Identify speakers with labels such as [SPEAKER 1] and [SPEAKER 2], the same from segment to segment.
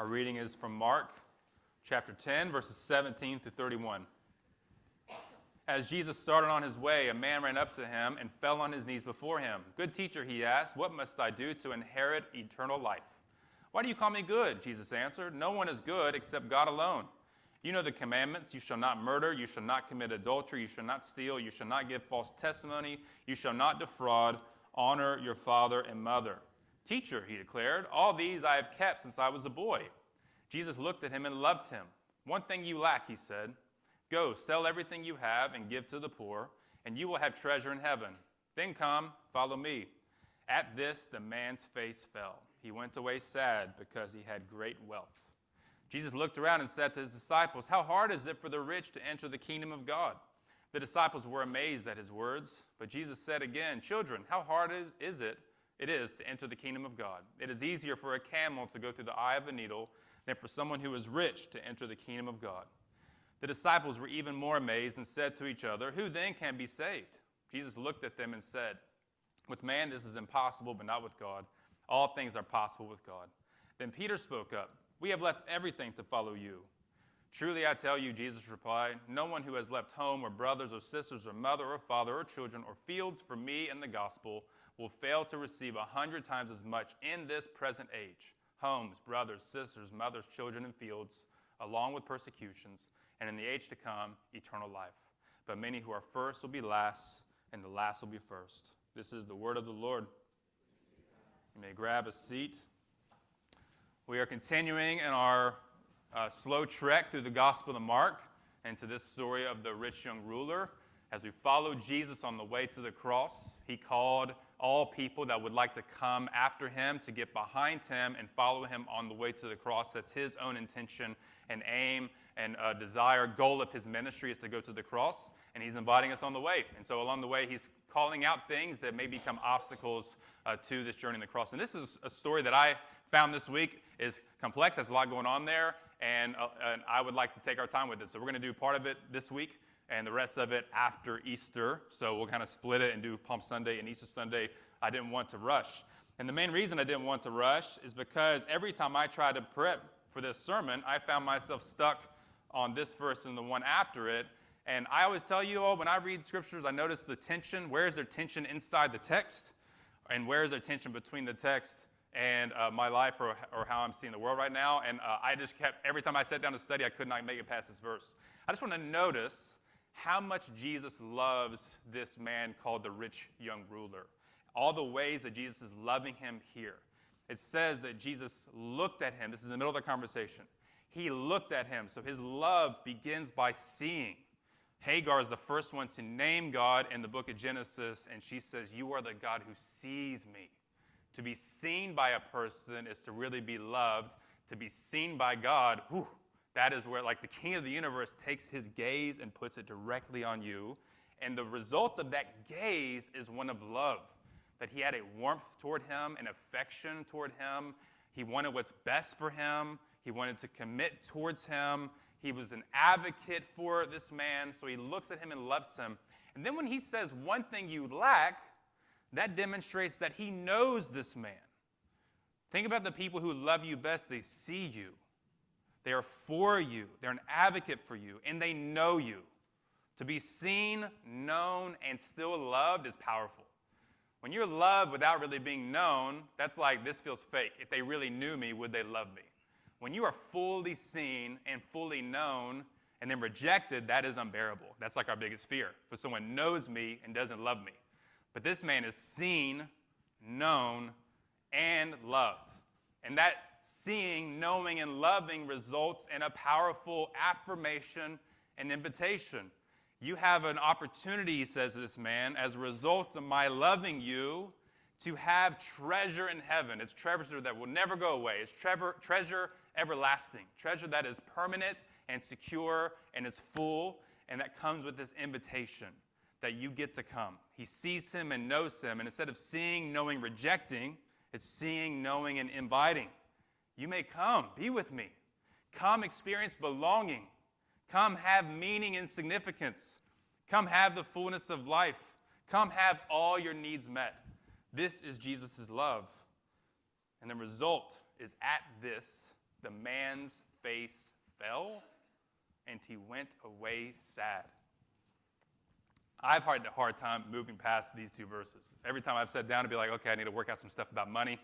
[SPEAKER 1] Our reading is from Mark chapter 10, verses 17 to 31. As Jesus started on his way, a man ran up to him and fell on his knees before him. Good teacher, he asked, What must I do to inherit eternal life? Why do you call me good? Jesus answered, No one is good except God alone. You know the commandments you shall not murder, you shall not commit adultery, you shall not steal, you shall not give false testimony, you shall not defraud, honor your father and mother. Teacher, he declared, all these I have kept since I was a boy. Jesus looked at him and loved him. One thing you lack, he said. Go, sell everything you have and give to the poor, and you will have treasure in heaven. Then come, follow me. At this, the man's face fell. He went away sad because he had great wealth. Jesus looked around and said to his disciples, How hard is it for the rich to enter the kingdom of God? The disciples were amazed at his words, but Jesus said again, Children, how hard is, is it it is to enter the kingdom of God? It is easier for a camel to go through the eye of a needle than for someone who is rich to enter the kingdom of God. The disciples were even more amazed and said to each other, Who then can be saved? Jesus looked at them and said, With man this is impossible, but not with God. All things are possible with God. Then Peter spoke up. We have left everything to follow you. Truly I tell you, Jesus replied, no one who has left home or brothers or sisters or mother or father or children or fields for me and the gospel will fail to receive a hundred times as much in this present age homes, brothers, sisters, mothers, children, and fields, along with persecutions, and in the age to come, eternal life. But many who are first will be last, and the last will be first. This is the word of the Lord. You may grab a seat. We are continuing in our uh, slow trek through the Gospel of Mark and to this story of the rich young ruler. As we follow Jesus on the way to the cross, he called all people that would like to come after him to get behind him and follow him on the way to the cross. That's his own intention and aim and uh, desire, goal of his ministry is to go to the cross, and he's inviting us on the way. And so along the way, he's calling out things that may become obstacles uh, to this journey on the cross. And this is a story that I found this week is complex. There's a lot going on there, and, uh, and I would like to take our time with this. So we're going to do part of it this week and the rest of it after Easter. So we'll kind of split it and do Palm Sunday and Easter Sunday. I didn't want to rush. And the main reason I didn't want to rush is because every time I tried to prep for this sermon, I found myself stuck on this verse and the one after it. And I always tell you all, when I read scriptures, I notice the tension. Where is there tension inside the text? And where is there tension between the text and uh, my life or, or how I'm seeing the world right now? And uh, I just kept, every time I sat down to study, I could not make it past this verse. I just want to notice how much Jesus loves this man called the rich young ruler. All the ways that Jesus is loving him here. It says that Jesus looked at him. This is in the middle of the conversation. He looked at him. So his love begins by seeing. Hagar is the first one to name God in the book of Genesis, and she says, You are the God who sees me. To be seen by a person is to really be loved. To be seen by God, whew, that is where, like, the king of the universe takes his gaze and puts it directly on you. And the result of that gaze is one of love. That he had a warmth toward him, an affection toward him. He wanted what's best for him. He wanted to commit towards him. He was an advocate for this man. So he looks at him and loves him. And then when he says, One thing you lack, that demonstrates that he knows this man. Think about the people who love you best, they see you. They are for you, they're an advocate for you, and they know you. To be seen, known, and still loved is powerful. When you're loved without really being known, that's like, this feels fake. If they really knew me, would they love me? When you are fully seen and fully known and then rejected, that is unbearable. That's like our biggest fear. For someone knows me and doesn't love me. But this man is seen, known, and loved. And that seeing, knowing, and loving results in a powerful affirmation and invitation. You have an opportunity, he says this man, as a result of my loving you, to have treasure in heaven. It's treasure that will never go away. It's treasure, treasure everlasting, treasure that is permanent and secure and is full, and that comes with this invitation that you get to come. He sees him and knows him, and instead of seeing, knowing, rejecting, it's seeing, knowing, and inviting. You may come, be with me. Come experience belonging. Come have meaning and significance. Come have the fullness of life. Come have all your needs met. This is Jesus' love. And the result is at this, the man's face fell, and he went away sad. I've had a hard time moving past these two verses. Every time I've sat down to be like, okay, I need to work out some stuff about money,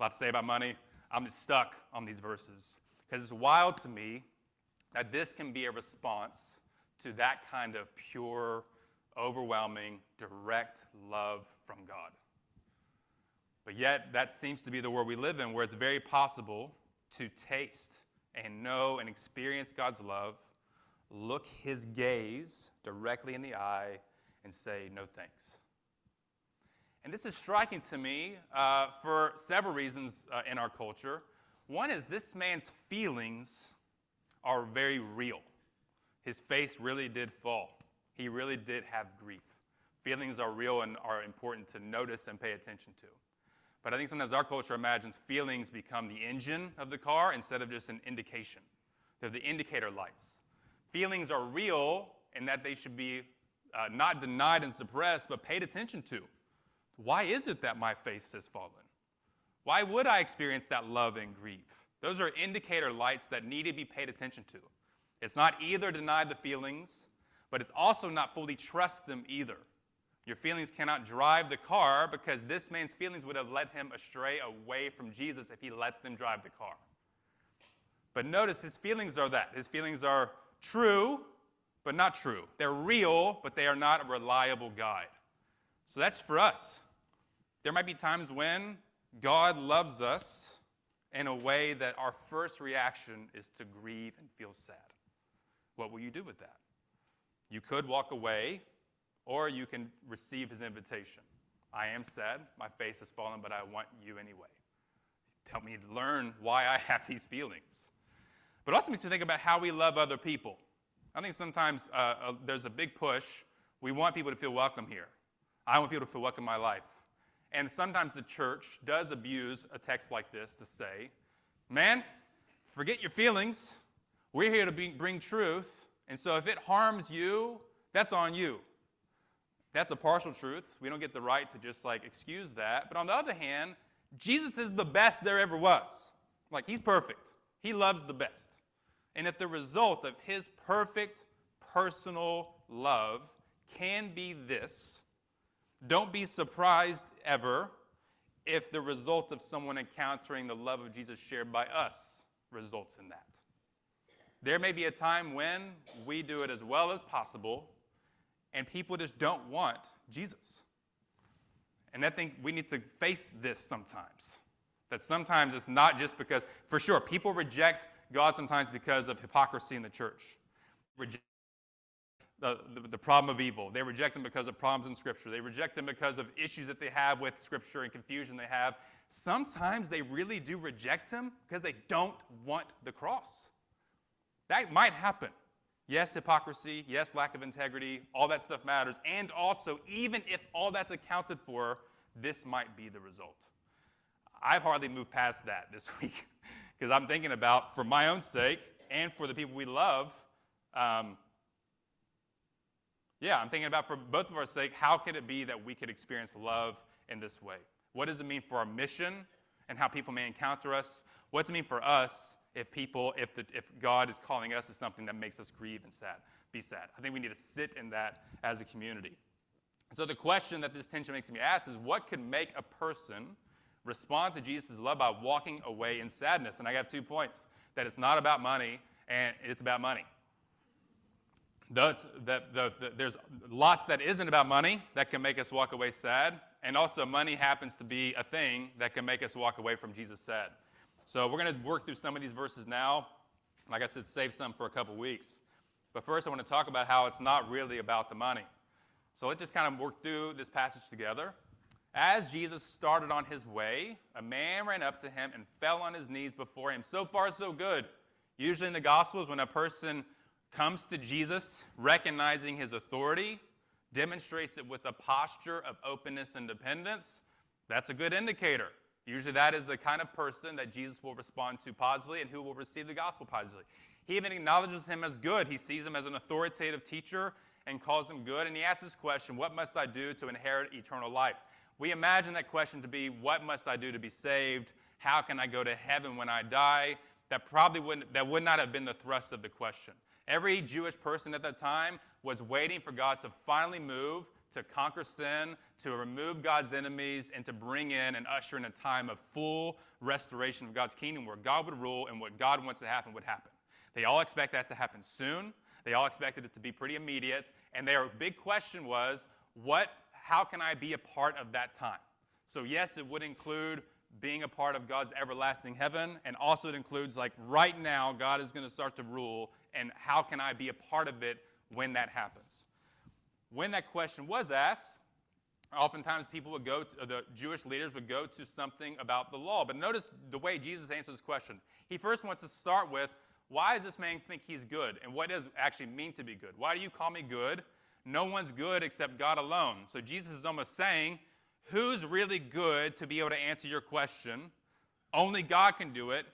[SPEAKER 1] a lot to say about money, I'm just stuck on these verses. Because it's wild to me that this can be a response to that kind of pure, overwhelming, direct love from God. But yet, that seems to be the world we live in, where it's very possible to taste and know and experience God's love, look his gaze directly in the eye, and say, no thanks. And this is striking to me uh, for several reasons uh, in our culture. One is this man's feelings are very real. His face really did fall, he really did have grief. Feelings are real and are important to notice and pay attention to. But I think sometimes our culture imagines feelings become the engine of the car instead of just an indication. They're the indicator lights. Feelings are real in that they should be uh, not denied and suppressed, but paid attention to. Why is it that my face has fallen? Why would I experience that love and grief? Those are indicator lights that need to be paid attention to. It's not either deny the feelings, but it's also not fully trust them either. Your feelings cannot drive the car because this man's feelings would have led him astray away from Jesus if he let them drive the car. But notice his feelings are that. His feelings are true, but not true. They're real, but they are not a reliable guide. So that's for us. There might be times when God loves us in a way that our first reaction is to grieve and feel sad. What will you do with that? You could walk away, or you can receive his invitation. I am sad, my face has fallen, but I want you anyway. Help me learn why I have these feelings. But also makes me think about how we love other people. I think sometimes uh, uh, there's a big push. We want people to feel welcome here. I want people to feel welcome in my life. And sometimes the church does abuse a text like this to say, man, forget your feelings. We're here to be, bring truth. And so if it harms you, that's on you. That's a partial truth. We don't get the right to just like excuse that. But on the other hand, Jesus is the best there ever was. Like, he's perfect. He loves the best. And if the result of his perfect personal love can be this, don't be surprised ever if the result of someone encountering the love of Jesus shared by us results in that. There may be a time when we do it as well as possible, and people just don't want Jesus. And I think we need to face this sometimes. That sometimes it's not just because, for sure, people reject God sometimes because of hypocrisy in the church. Reject the, the, the, problem of evil. They reject him because of problems in Scripture. They reject him because of issues that they have with Scripture and confusion they have. Sometimes they really do reject him because they don't want the cross. That might happen. Yes, hypocrisy. Yes, lack of integrity. All that stuff matters. And also, even if all that's accounted for, this might be the result. I've hardly moved past that this week because I'm thinking about, for my own sake and for the people we love, um, yeah, I'm thinking about for both of our sake, how could it be that we could experience love in this way? What does it mean for our mission and how people may encounter us? What does it mean for us if people, if, the, if God is calling us to something that makes us grieve and sad, be sad? I think we need to sit in that as a community. So the question that this tension makes me ask is what could make a person respond to Jesus' love by walking away in sadness. And I have two points that it's not about money and it's about money. The, there's lots that isn't about money that can make us walk away sad. And also, money happens to be a thing that can make us walk away from Jesus sad. So, we're going to work through some of these verses now. Like I said, save some for a couple weeks. But first, I want to talk about how it's not really about the money. So, let's just kind of work through this passage together. As Jesus started on his way, a man ran up to him and fell on his knees before him. So far, so good. Usually in the Gospels, when a person comes to Jesus recognizing his authority, demonstrates it with a posture of openness and dependence, that's a good indicator. Usually, that is the kind of person that Jesus will respond to positively and who will receive the gospel positively. He even acknowledges him as good. He sees him as an authoritative teacher and calls him good. And he asks this question What must I do to inherit eternal life? We imagine that question to be, What must I do to be saved? How can I go to heaven when I die? that probably wouldn't, that would not have been the thrust of the question. Every Jewish person at that time was waiting for God to finally move, to conquer sin, to remove God's enemies, and to bring in and usher in a time of full restoration of God's kingdom where God would rule and what God wants to happen would happen. They all expect that to happen soon. They all expected it to be pretty immediate. And their big question was, what, how can I be a part of that time? So, yes, it would include being a part of God's everlasting heaven, and also it includes, like, right now, God is going to start to rule, and how can I be a part of it when that happens? When that question was asked, oftentimes people would go, to, the Jewish leaders would go to something about the law. But notice the way Jesus answers this question. He first wants to start with, why does this man think he's good? And what does actually mean to be good? Why do you call me good? No one's good except God alone. So Jesus is almost saying, who's really good to be able to answer your question? Only God can do it.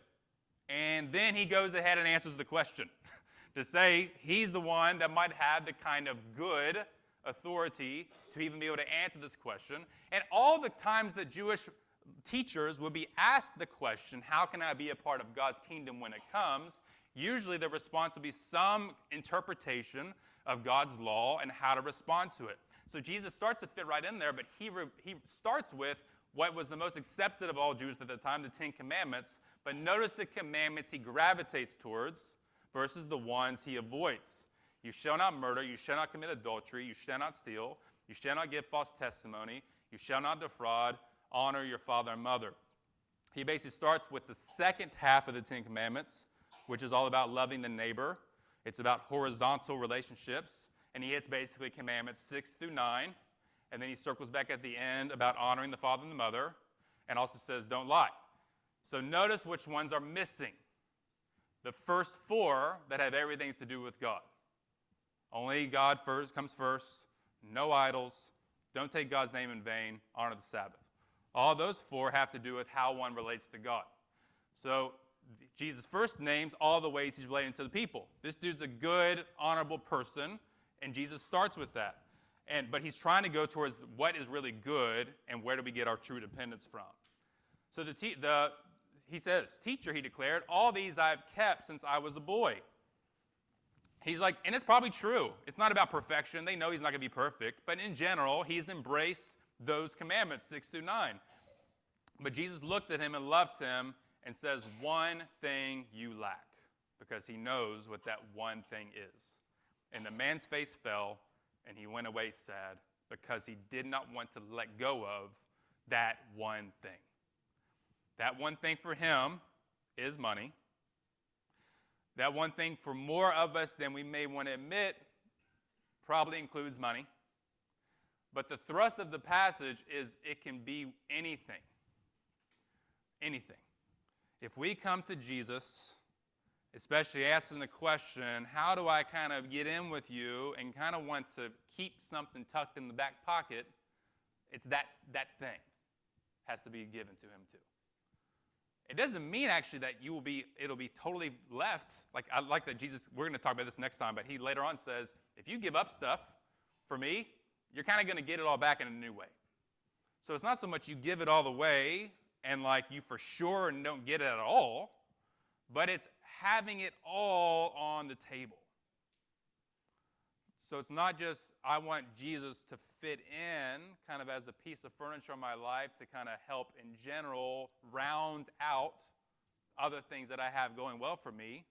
[SPEAKER 1] And then he goes ahead and answers the question to say he's the one that might have the kind of good authority to even be able to answer this question. And all the times that Jewish teachers would be asked the question, How can I be a part of God's kingdom when it comes? Usually the response will be some interpretation of God's law and how to respond to it. So Jesus starts to fit right in there, but he, re- he starts with what was the most accepted of all Jews at the time, the Ten Commandments. But notice the commandments he gravitates towards versus the ones he avoids. You shall not murder, you shall not commit adultery, you shall not steal, you shall not give false testimony, you shall not defraud, honor your father and mother. He basically starts with the second half of the Ten Commandments, which is all about loving the neighbor. It's about horizontal relationships and he hits basically commandments six through nine. And then he circles back at the end about honoring the father and the mother, and also says, don't lie. So notice which ones are missing. The first four that have everything to do with God. Only God first comes first, no idols, don't take God's name in vain, honor the Sabbath. All those four have to do with how one relates to God. So Jesus first names all the ways he's relating to the people. This dude's a good, honorable person and Jesus starts with that. And, but he's trying to go towards what is really good and where do we get our true dependence from. So the, the, he says, Teacher, he declared, all these I've kept since I was a boy. He's like, and it's probably true. It's not about perfection. They know he's not going to be perfect. But in general, he's embraced those commandments, six through nine. But Jesus looked at him and loved him and says, One thing you lack, because he knows what that one thing is. And the man's face fell, and he went away sad because he did not want to let go of that one thing. That one thing for him is money. That one thing for more of us than we may want to admit probably includes money. But the thrust of the passage is it can be anything. Anything. If we come to Jesus especially asking the question, how do I kind of get in with you and kind of want to keep something tucked in the back pocket? It's that, that thing has to be given to him too. It doesn't mean actually that you will be, it'll be totally left. Like I like that Jesus, we're going to talk about this next time, but he later on says, if you give up stuff for me, you're kind of going to get it all back in a new way. So it's not so much you give it all the way and like you for sure don't get it at all, but it's having it all on the table. So it's not just, I want Jesus to fit in kind of as a piece of furniture in my life to kind of help in general round out other things that I have going well for me.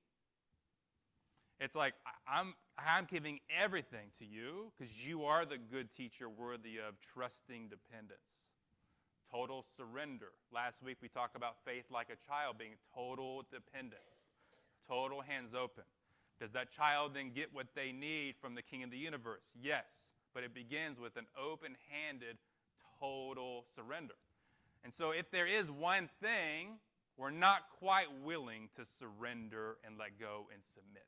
[SPEAKER 1] It's like, I'm, I'm giving everything to you because you are the good teacher worthy of trusting dependence. Total surrender. Last week we talked about faith like a child being total dependence. Total hands open. Does that child then get what they need from the King of the universe? Yes, but it begins with an open handed, total surrender. And so, if there is one thing, we're not quite willing to surrender and let go and submit.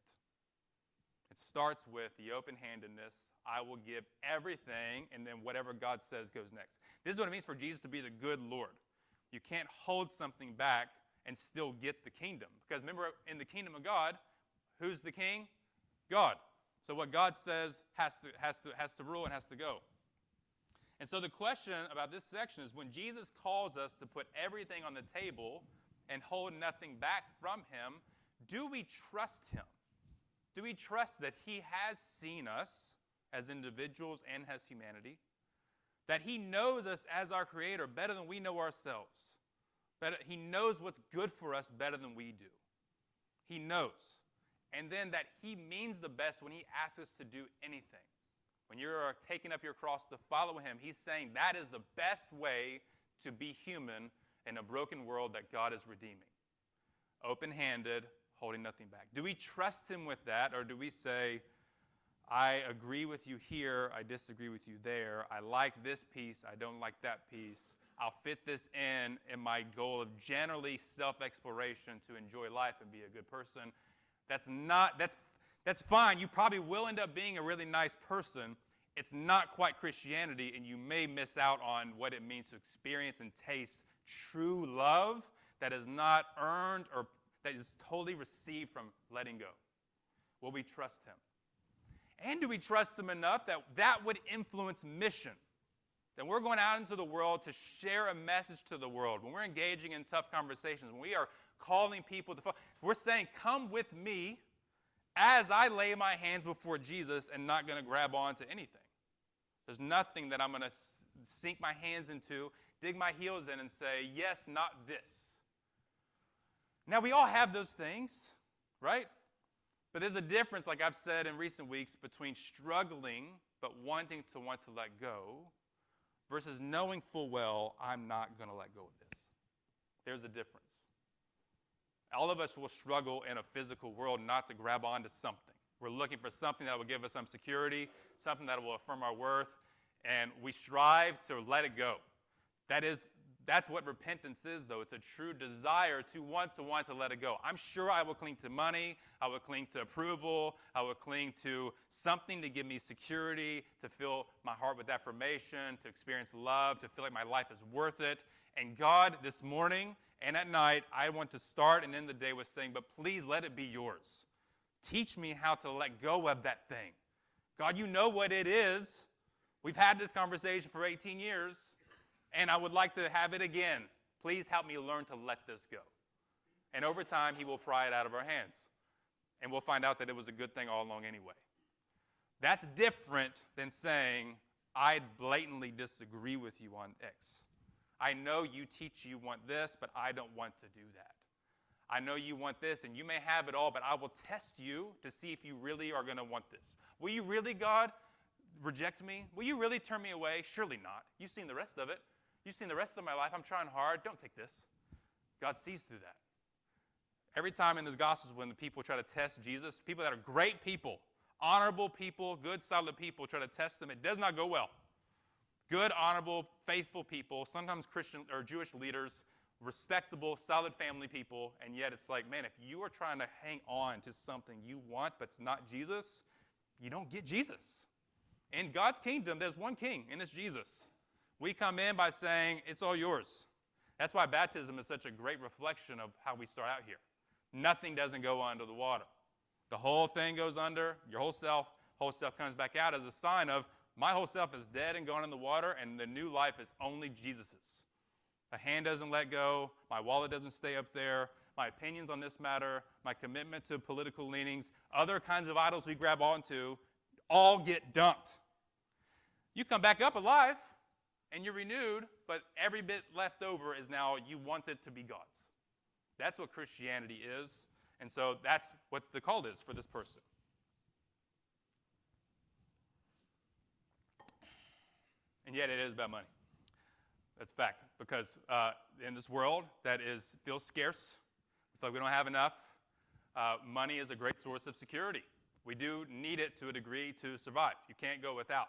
[SPEAKER 1] It starts with the open handedness. I will give everything, and then whatever God says goes next. This is what it means for Jesus to be the good Lord. You can't hold something back and still get the kingdom. Because remember, in the kingdom of God, who's the king? God. So what God says has to, has to, has to rule and has to go. And so the question about this section is when Jesus calls us to put everything on the table and hold nothing back from him, do we trust him? Do we trust that he has seen us as individuals and as humanity? That he knows us as our creator better than we know ourselves? Better, he knows what's good for us better than we do. He knows. And then that he means the best when he asks us to do anything. When you're taking up your cross to follow him, he's saying that is the best way to be human in a broken world that God is redeeming. Open handed, holding nothing back. Do we trust him with that, or do we say, I agree with you here, I disagree with you there, I like this piece, I don't like that piece, I'll fit this in in my goal of generally self exploration to enjoy life and be a good person? That's not, that's, that's fine. You probably will end up being a really nice person. It's not quite Christianity, and you may miss out on what it means to experience and taste true love that is not earned or that is totally received from letting go? Will we trust Him? And do we trust Him enough that that would influence mission? That we're going out into the world to share a message to the world, when we're engaging in tough conversations, when we are calling people to, follow. we're saying, Come with me as I lay my hands before Jesus and not going to grab on to anything. There's nothing that I'm going to sink my hands into, dig my heels in, and say, Yes, not this. Now, we all have those things, right? But there's a difference, like I've said in recent weeks, between struggling but wanting to want to let go versus knowing full well, I'm not going to let go of this. There's a difference. All of us will struggle in a physical world not to grab onto something. We're looking for something that will give us some security, something that will affirm our worth, and we strive to let it go. That is that's what repentance is, though. It's a true desire to want to want to let it go. I'm sure I will cling to money, I will cling to approval, I will cling to something to give me security, to fill my heart with affirmation, to experience love, to feel like my life is worth it. And God, this morning and at night, I want to start and end the day with saying, but please let it be yours. Teach me how to let go of that thing. God, you know what it is. We've had this conversation for 18 years and I would like to have it again. Please help me learn to let this go. And over time, He will pry it out of our hands. And we'll find out that it was a good thing all along anyway. That's different than saying, I blatantly disagree with you on X. I know you teach you want this, but I don't want to do that. I know you want this, and you may have it all, but I will test you to see if you really are going to want this. Will you really, God, reject me? Will you really turn me away? Surely not. You've seen the rest of it. You've seen the rest of my life. I'm trying hard. Don't take this. God sees through that. Every time in the Gospels, when the people try to test Jesus, people that are great people, honorable people, good, solid people, try to test them, it does not go well. Good, honorable, faithful people, sometimes Christian or Jewish leaders, respectable, solid family people, and yet it's like, man, if you are trying to hang on to something you want but it's not Jesus, you don't get Jesus. In God's kingdom, there's one king, and it's Jesus. We come in by saying, It's all yours. That's why baptism is such a great reflection of how we start out here. Nothing doesn't go under the water. The whole thing goes under, your whole self, whole self comes back out as a sign of my whole self is dead and gone in the water, and the new life is only Jesus's. A hand doesn't let go, my wallet doesn't stay up there, my opinions on this matter, my commitment to political leanings, other kinds of idols we grab onto, all get dumped. You come back up alive, and you're renewed, but every bit left over is now you want it to be God's. That's what Christianity is. And so that's what the call is for this person. And yet it is about money. That's fact. Because uh, in this world that is feels scarce, we feel like we don't have enough, uh, money is a great source of security. We do need it to a degree to survive. You can't go without.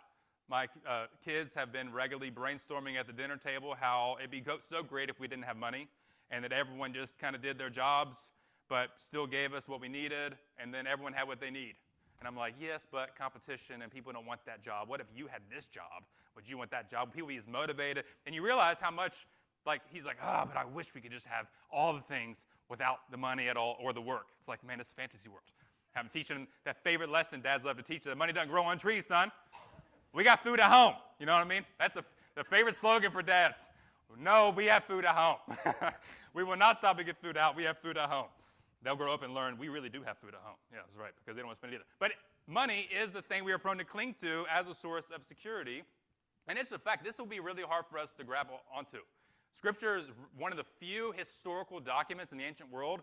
[SPEAKER 1] My uh, kids have been regularly brainstorming at the dinner table how it'd be so great if we didn't have money and that everyone just kind of did their jobs but still gave us what we needed and then everyone had what they need. And I'm like, yes, but competition and people don't want that job. What if you had this job? Would you want that job? People be motivated. And you realize how much, like, he's like, ah, oh, but I wish we could just have all the things without the money at all or the work. It's like, man, it's fantasy world. I'm teaching that favorite lesson dads love to teach that money doesn't grow on trees, son. We got food at home. You know what I mean? That's a, the favorite slogan for dads. No, we have food at home. we will not stop to get food out. We have food at home. They'll grow up and learn we really do have food at home. Yeah, that's right, because they don't want to spend it either. But money is the thing we are prone to cling to as a source of security. And it's a fact, this will be really hard for us to grab onto. Scripture is one of the few historical documents in the ancient world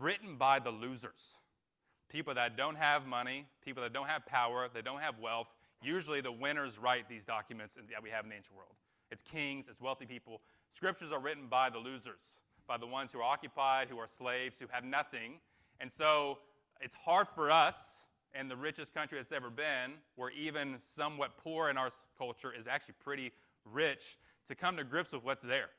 [SPEAKER 1] written by the losers. People that don't have money, people that don't have power, that don't have wealth. Usually the winners write these documents that we have in the ancient world. It's kings, it's wealthy people. Scriptures are written by the losers, by the ones who are occupied, who are slaves, who have nothing. And so it's hard for us in the richest country that's ever been, where even somewhat poor in our culture is actually pretty rich, to come to grips with what's there.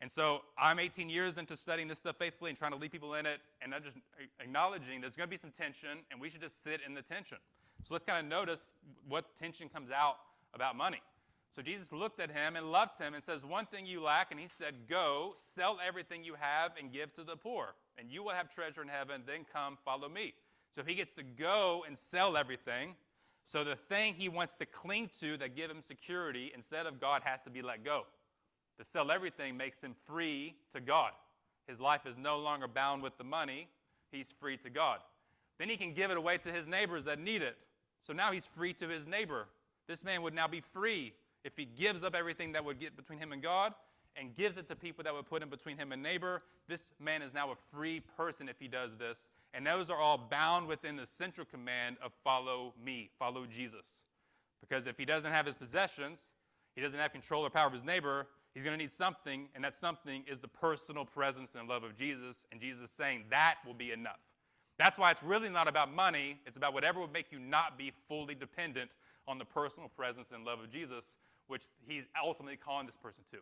[SPEAKER 1] And so I'm 18 years into studying this stuff faithfully and trying to lead people in it, and I'm just acknowledging there's going to be some tension, and we should just sit in the tension. So let's kind of notice what tension comes out about money. So Jesus looked at him and loved him and says, One thing you lack, and he said, Go, sell everything you have and give to the poor, and you will have treasure in heaven. Then come, follow me. So he gets to go and sell everything. So the thing he wants to cling to that give him security instead of God has to be let go. To sell everything makes him free to God. His life is no longer bound with the money, he's free to God. Then he can give it away to his neighbors that need it. So now he's free to his neighbor. This man would now be free if he gives up everything that would get between him and God and gives it to people that would put him between him and neighbor. This man is now a free person if he does this. And those are all bound within the central command of follow me, follow Jesus. Because if he doesn't have his possessions, he doesn't have control or power of his neighbor, He's going to need something, and that something is the personal presence and love of Jesus. And Jesus is saying that will be enough. That's why it's really not about money. It's about whatever would make you not be fully dependent on the personal presence and love of Jesus, which he's ultimately calling this person to.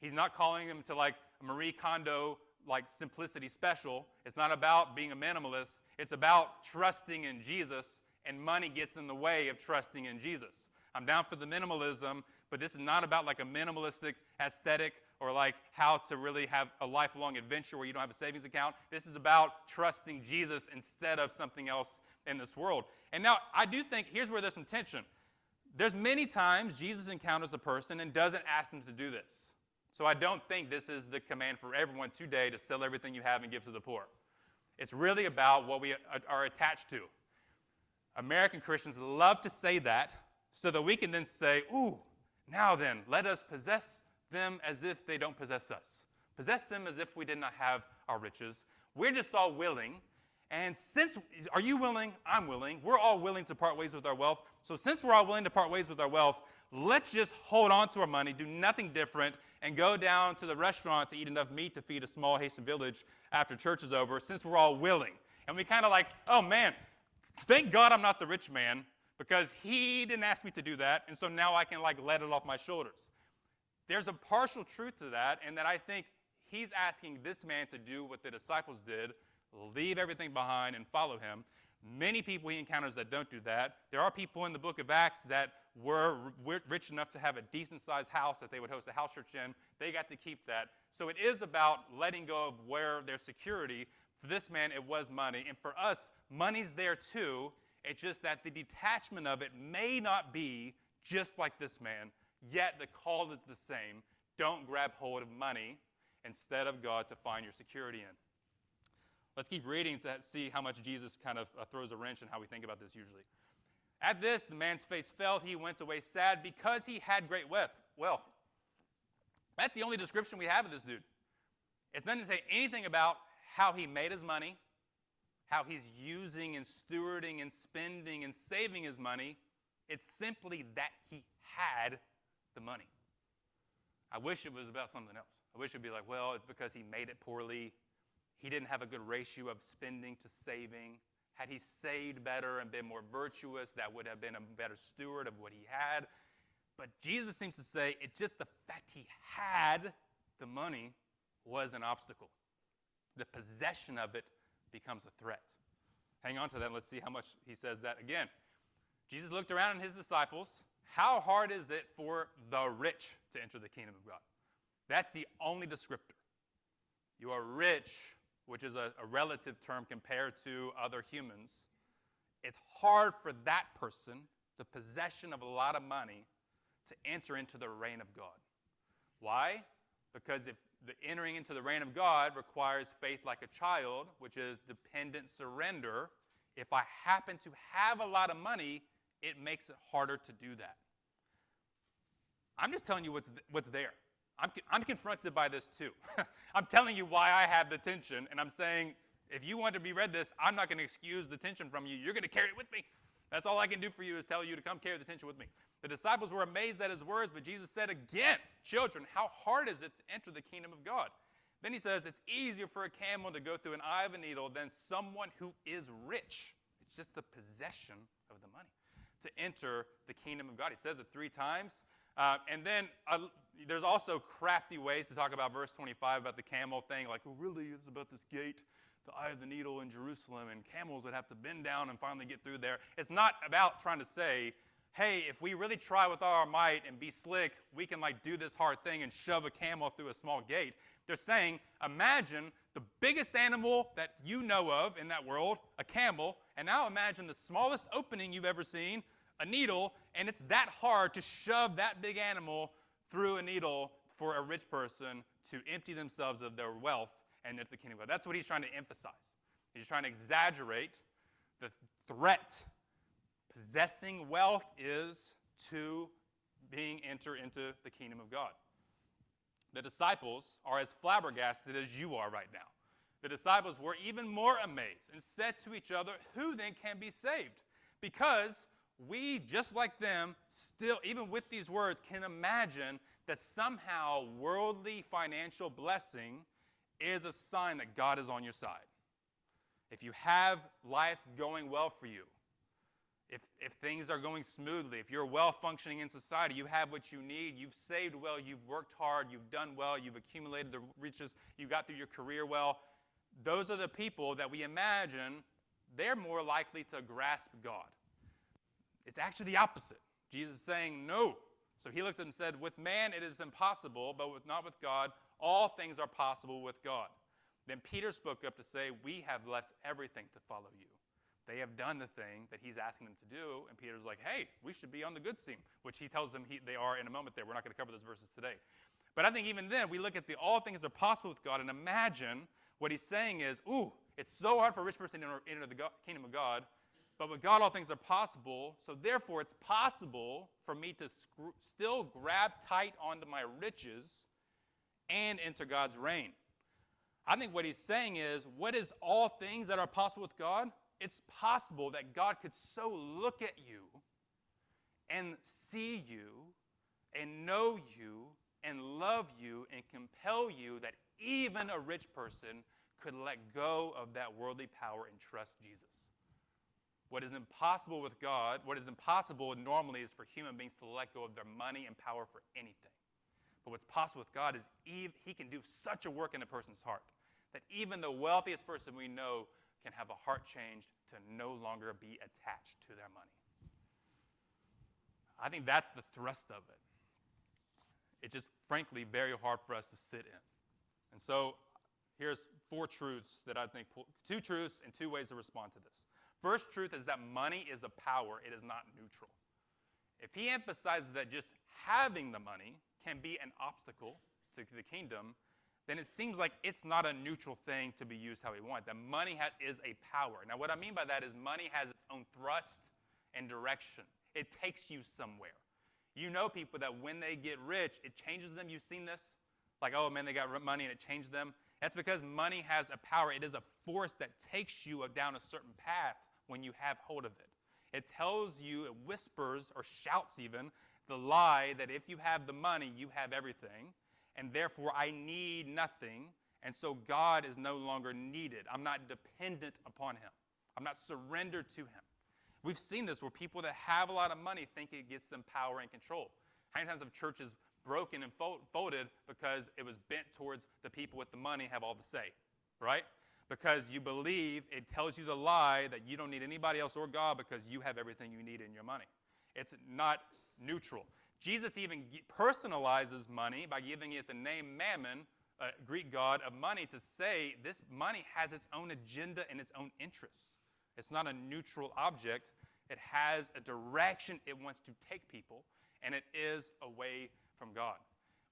[SPEAKER 1] He's not calling him to like Marie Kondo, like simplicity special. It's not about being a minimalist. It's about trusting in Jesus, and money gets in the way of trusting in Jesus. I'm down for the minimalism, but this is not about like a minimalistic aesthetic or like how to really have a lifelong adventure where you don't have a savings account. This is about trusting Jesus instead of something else in this world. And now I do think here's where there's some tension. There's many times Jesus encounters a person and doesn't ask them to do this. So I don't think this is the command for everyone today to sell everything you have and give to the poor. It's really about what we are attached to. American Christians love to say that so that we can then say, ooh, now then, let us possess them as if they don't possess us. Possess them as if we did not have our riches. We're just all willing. And since, are you willing? I'm willing. We're all willing to part ways with our wealth. So since we're all willing to part ways with our wealth, let's just hold on to our money, do nothing different, and go down to the restaurant to eat enough meat to feed a small Haitian village after church is over, since we're all willing. And we kind of like, oh man, thank God I'm not the rich man because he didn't ask me to do that, and so now I can like let it off my shoulders. There's a partial truth to that, and that I think he's asking this man to do what the disciples did leave everything behind and follow him. Many people he encounters that don't do that. There are people in the book of Acts that were rich enough to have a decent sized house that they would host a house church in. They got to keep that. So it is about letting go of where their security. For this man, it was money. And for us, money's there too. It's just that the detachment of it may not be just like this man, yet the call is the same. Don't grab hold of money instead of God to find your security in. Let's keep reading to see how much Jesus kind of uh, throws a wrench in how we think about this usually. At this, the man's face fell. He went away sad because he had great wealth. Well, that's the only description we have of this dude. It doesn't say anything about how he made his money, how he's using and stewarding and spending and saving his money. It's simply that he had the money. I wish it was about something else. I wish it would be like, well, it's because he made it poorly. He didn't have a good ratio of spending to saving. Had he saved better and been more virtuous, that would have been a better steward of what he had. But Jesus seems to say it's just the fact he had the money was an obstacle. The possession of it becomes a threat. Hang on to that. Let's see how much he says that again. Jesus looked around at his disciples. How hard is it for the rich to enter the kingdom of God? That's the only descriptor. You are rich, which is a, a relative term compared to other humans. It's hard for that person, the possession of a lot of money, to enter into the reign of God. Why? Because if the entering into the reign of God requires faith like a child, which is dependent surrender. If I happen to have a lot of money, it makes it harder to do that. I'm just telling you what's, what's there. I'm, I'm confronted by this too. I'm telling you why I have the tension, and I'm saying, if you want to be read this, I'm not going to excuse the tension from you. You're going to carry it with me. That's all I can do for you is tell you to come carry the tension with me. The disciples were amazed at his words, but Jesus said again, Children, how hard is it to enter the kingdom of God? Then he says, It's easier for a camel to go through an eye of a needle than someone who is rich. It's just the possession of the money to enter the kingdom of God. He says it three times. Uh, and then uh, there's also crafty ways to talk about verse 25 about the camel thing, like, well, really, it's about this gate, the eye of the needle in Jerusalem, and camels would have to bend down and finally get through there. It's not about trying to say, hey, if we really try with all our might and be slick, we can like do this hard thing and shove a camel through a small gate. They're saying, imagine the biggest animal that you know of in that world, a camel, and now imagine the smallest opening you've ever seen, a needle, and it's that hard to shove that big animal through a needle for a rich person to empty themselves of their wealth and into the kingdom of God. That's what he's trying to emphasize. He's trying to exaggerate the threat possessing wealth is to being enter into the kingdom of God. The disciples are as flabbergasted as you are right now. The disciples were even more amazed and said to each other, Who then can be saved? Because we, just like them, still, even with these words, can imagine that somehow worldly financial blessing is a sign that God is on your side. If you have life going well for you, if, if things are going smoothly, if you're well functioning in society, you have what you need, you've saved well, you've worked hard, you've done well, you've accumulated the riches, you got through your career well, those are the people that we imagine they're more likely to grasp God. It's actually the opposite. Jesus is saying, no. So he looks at him and said, With man it is impossible, but with, not with God, all things are possible with God. Then Peter spoke up to say, We have left everything to follow you. They have done the thing that he's asking them to do, and Peter's like, hey, we should be on the good team, which he tells them he, they are in a moment there. We're not going to cover those verses today. But I think even then, we look at the all things are possible with God and imagine what he's saying is, ooh, it's so hard for a rich person to enter the kingdom of God, but with God, all things are possible. So therefore, it's possible for me to still grab tight onto my riches and enter God's reign. I think what he's saying is, what is all things that are possible with God? it's possible that God could so look at you and see you and know you and love you and compel you that even a rich person could let go of that worldly power and trust Jesus. What is impossible with God, what is impossible normally is for human beings to let go of their money and power for anything. But what's possible with God is He can do such a work in a person's heart that even the wealthiest person we know can have a heart changed to no longer be attached to their money. I think that's the thrust of it. It's just, frankly, very hard for us to sit in. And so, here's four truths that I think two truths and two ways to respond to this. First truth is that money is a power, it is not neutral. If he emphasizes that just having the money can be an obstacle to the kingdom, then it seems like it's not a neutral thing to be used how we want. That money is a power. Now, what I mean by that is money has its own thrust and direction. It takes you somewhere. You know people that when they get rich, it changes them. You've seen this? Like, oh man, they got money and it changed them. That's because money has a power. It is a force that takes you down a certain path when you have hold of it. It tells you, it whispers or shouts even, the lie that if you have the money, you have everything and therefore I need nothing, and so God is no longer needed. I'm not dependent upon Him, I'm not surrendered to Him. We've seen this where people that have a lot of money think it gets them power and control. How many times have churches broken and folded because it was bent towards the people with the money have all the say, right? Because you believe it tells you the lie that you don't need anybody else or God because you have everything you need in your money. It's not neutral. Jesus even personalizes money by giving it the name Mammon, a Greek god of money, to say this money has its own agenda and its own interests. It's not a neutral object, it has a direction it wants to take people, and it is away from God.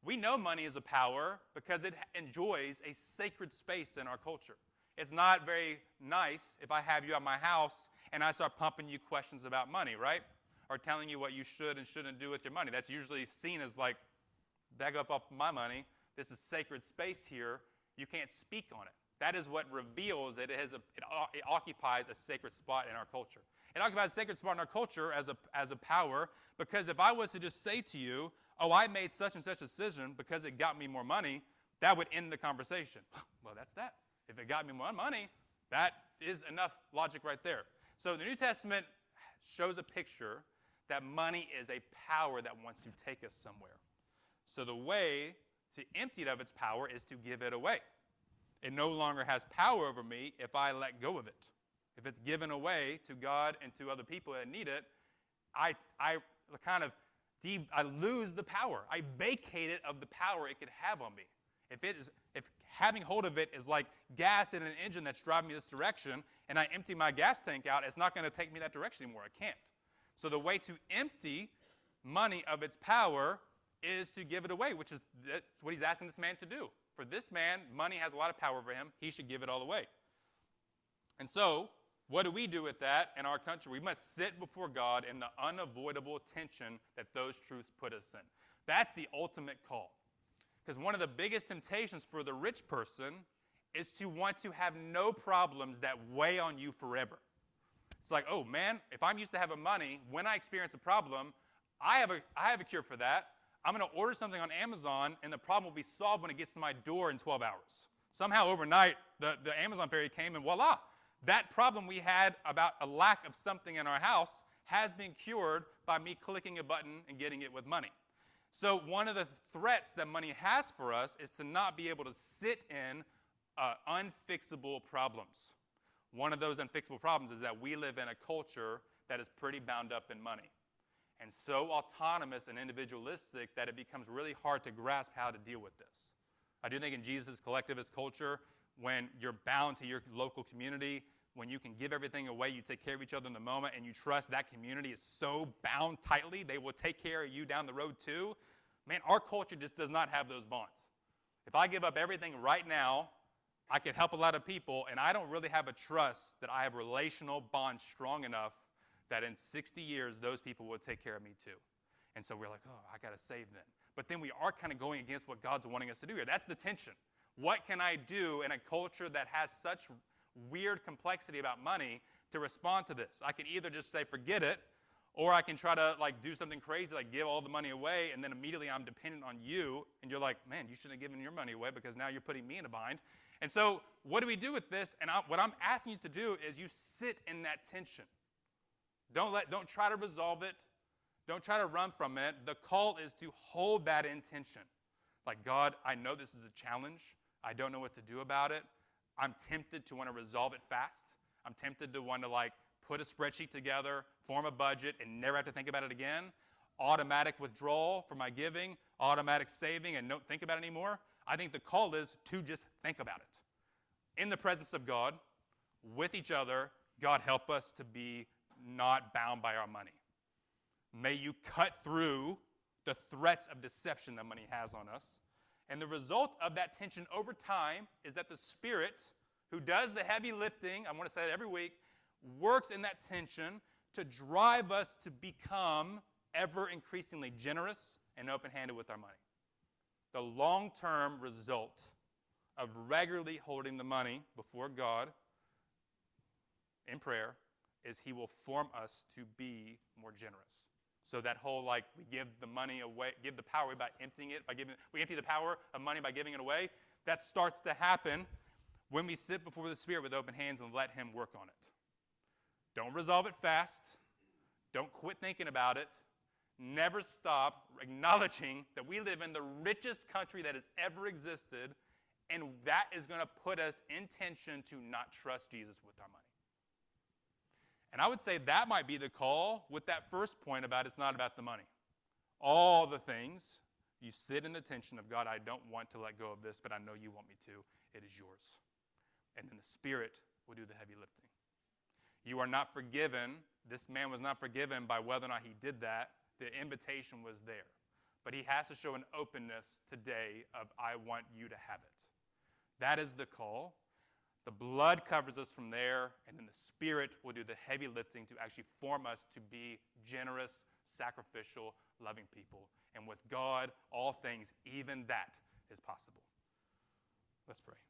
[SPEAKER 1] We know money is a power because it enjoys a sacred space in our culture. It's not very nice if I have you at my house and I start pumping you questions about money, right? Or telling you what you should and shouldn't do with your money. That's usually seen as like, back up off my money. This is sacred space here. You can't speak on it. That is what reveals that it, has a, it, it occupies a sacred spot in our culture. It occupies a sacred spot in our culture as a, as a power because if I was to just say to you, oh, I made such and such a decision because it got me more money, that would end the conversation. well, that's that. If it got me more money, that is enough logic right there. So the New Testament shows a picture that money is a power that wants to take us somewhere. So the way to empty it of its power is to give it away. It no longer has power over me if I let go of it. If it's given away to God and to other people that need it, I, I kind of de- I lose the power. I vacate it of the power it could have on me. If, it is, if having hold of it is like gas in an engine that's driving me this direction, and I empty my gas tank out, it's not going to take me that direction anymore. I can't. So the way to empty money of its power is to give it away, which is what he's asking this man to do. For this man, money has a lot of power over him. He should give it all away. And so, what do we do with that in our country? We must sit before God in the unavoidable tension that those truths put us in. That's the ultimate call. Because one of the biggest temptations for the rich person is to want to have no problems that weigh on you forever. It's like, oh man, if I'm used to having money, when I experience a problem, I have a, I have a cure for that. I'm going to order something on Amazon, and the problem will be solved when it gets to my door in 12 hours. Somehow, overnight, the, the Amazon fairy came, and voila, that problem we had about a lack of something in our house has been cured by me clicking a button and getting it with money. So, one of the threats that money has for us is to not be able to sit in uh, unfixable problems. One of those unfixable problems is that we live in a culture that is pretty bound up in money and so autonomous and individualistic that it becomes really hard to grasp how to deal with this. I do think in Jesus' collectivist culture, when you're bound to your local community, when you can give everything away, you take care of each other in the moment, and you trust that community is so bound tightly, they will take care of you down the road too. Man, our culture just does not have those bonds. If I give up everything right now, I can help a lot of people, and I don't really have a trust that I have relational bonds strong enough that in 60 years, those people will take care of me too. And so we're like, oh, I got to save them. But then we are kind of going against what God's wanting us to do here. That's the tension. What can I do in a culture that has such weird complexity about money to respond to this? I can either just say, forget it, or I can try to like do something crazy, like give all the money away, and then immediately I'm dependent on you, and you're like, man, you shouldn't have given your money away because now you're putting me in a bind. And so, what do we do with this? And I, what I'm asking you to do is you sit in that tension. Don't let don't try to resolve it. Don't try to run from it. The call is to hold that intention. Like, God, I know this is a challenge. I don't know what to do about it. I'm tempted to want to resolve it fast. I'm tempted to want to like put a spreadsheet together, form a budget, and never have to think about it again. Automatic withdrawal for my giving, automatic saving, and don't think about it anymore. I think the call is to just think about it. In the presence of God, with each other, God help us to be not bound by our money. May you cut through the threats of deception that money has on us. And the result of that tension over time is that the Spirit, who does the heavy lifting, I want to say it every week, works in that tension to drive us to become ever increasingly generous and open handed with our money. The long term result of regularly holding the money before God in prayer is he will form us to be more generous. So that whole like we give the money away, give the power by emptying it, by giving we empty the power of money by giving it away. That starts to happen when we sit before the Spirit with open hands and let Him work on it. Don't resolve it fast. Don't quit thinking about it. Never stop acknowledging that we live in the richest country that has ever existed, and that is going to put us in tension to not trust Jesus with our money. And I would say that might be the call with that first point about it's not about the money. All the things, you sit in the tension of God, I don't want to let go of this, but I know you want me to. It is yours. And then the Spirit will do the heavy lifting. You are not forgiven. This man was not forgiven by whether or not he did that. The invitation was there. but he has to show an openness today of, I want you to have it. That is the call. The blood covers us from there, and then the Spirit will do the heavy lifting to actually form us to be generous, sacrificial, loving people. And with God, all things, even that is possible. Let's pray.